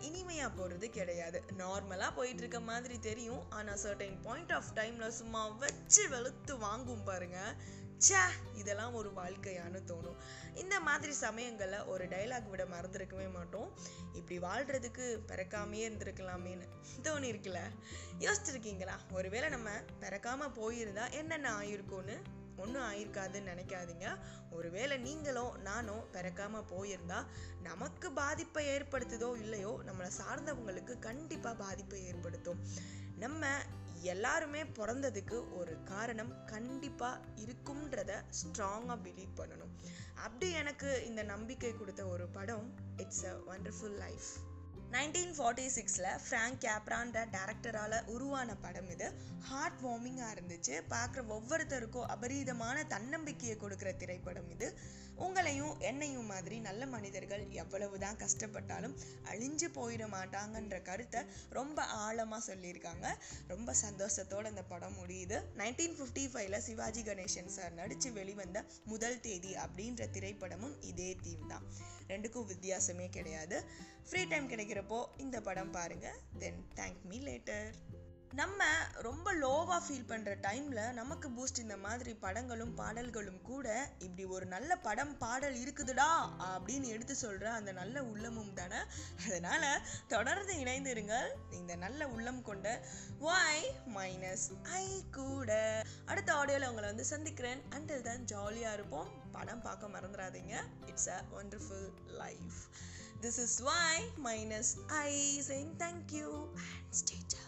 இனிமையாக போகிறது கிடையாது. நார்மலாக போயிட்டு இருக்க மாதிரி தெரியும். ஆனால் சர்டைன் பாயிண்ட் ஆஃப் டைமில் சும்மா வச்சு வெளுத்து வாங்கும் பாருங்க. ச்சே இதெல்லாம் ஒரு வாழ்க்கையான்னு தோணும். இந்த மாதிரி சமயங்களில் ஒரு டைலாக் விட மறந்துருக்கவே மாட்டோம். இப்படி வாழ்கிறதுக்கு பிறக்காமையே இருந்திருக்கலாமேன்னு தோணி இருக்குல்ல யோசிச்சிருக்கீங்களா? ஒருவேளை நம்ம பிறக்காமல் போயிருந்தா என்னென்ன ஆயிருக்கும்னு? ஒன்றும் ஆயிருக்காதுன்னு நினைக்காதீங்க. ஒருவேளை நீங்களோ நானோ பிறக்காமல் போயிருந்தா நமக்கு பாதிப்பை ஏற்படுத்துதோ இல்லையோ நம்மளை சார்ந்தவங்களுக்கு கண்டிப்பாக பாதிப்பை ஏற்படுத்தும். நம்ம எல்லாருமே பிறந்ததுக்கு ஒரு காரணம் கண்டிப்பாக இருக்கும்ன்றத ஸ்ட்ராங்காக பிலீவ் பண்ணணும். அப்படி எனக்கு இந்த நம்பிக்கை கொடுத்த ஒரு படம் it's a wonderful life nineteen forty சிக்ஸில் ஃப்ராங்க் கேப்ரான்ற டேரக்டரால் உருவான படம் இது. ஹார்ட் வார்மிங்காக இருந்துச்சு. பார்க்குற ஒவ்வொருத்தருக்கும் அபரீதமான தன்னம்பிக்கையை கொடுக்குற திரைப்படம் இது. உங்களையும் என்னையும் மாதிரி நல்ல மனிதர்கள் எவ்வளவு தான் கஷ்டப்பட்டாலும் அழிஞ்சு போயிட மாட்டாங்கன்ற கருத்தை ரொம்ப ஆழமாக சொல்லியிருக்காங்க. ரொம்ப சந்தோஷத்தோடு இந்த படம் முடியுது. நைன்டீன் ஃபிஃப்டி ஃபைவ்ல சிவாஜி கணேசன் சார் நடித்து வெளிவந்த முதல் தேதி அப்படின்ற திரைப்படமும் இதே தீம் தான். ரெண்டுக்கும் வித்தியாசமே கிடையாது. ஃப்ரீ டைம் கிடைக்கிறப்போ இந்த படம் பாருங்கள் தென் தேங்க் மீ லேட்டர் நம்ம ரொம்ப லோவாக ஃபீல் பண்ணுற டைமில் நமக்கு பூஸ்ட் இந்த மாதிரி படங்களும் பாடல்களும் கூட இப்படி ஒரு நல்ல படம் பாடல் இருக்குதுடா அப்படின்னு எடுத்து சொல்கிற அந்த நல்ல உள்ளமும் தானே? அதனால் தொடர்ந்து இணைந்திருங்கள். இந்த நல்ல உள்ளம் கொண்ட ஒய் மைனஸ் ஐ கூட. அடுத்த ஆடியோவில் உங்களை வந்து சந்திக்கிறேன். அண்டில் தான் ஜாலியாக இருப்போம். படம் பார்க்க மறந்துடாதீங்க. It's a wonderful life this is why minus ஐ சேங் தேங்க்யூ அண்ட் and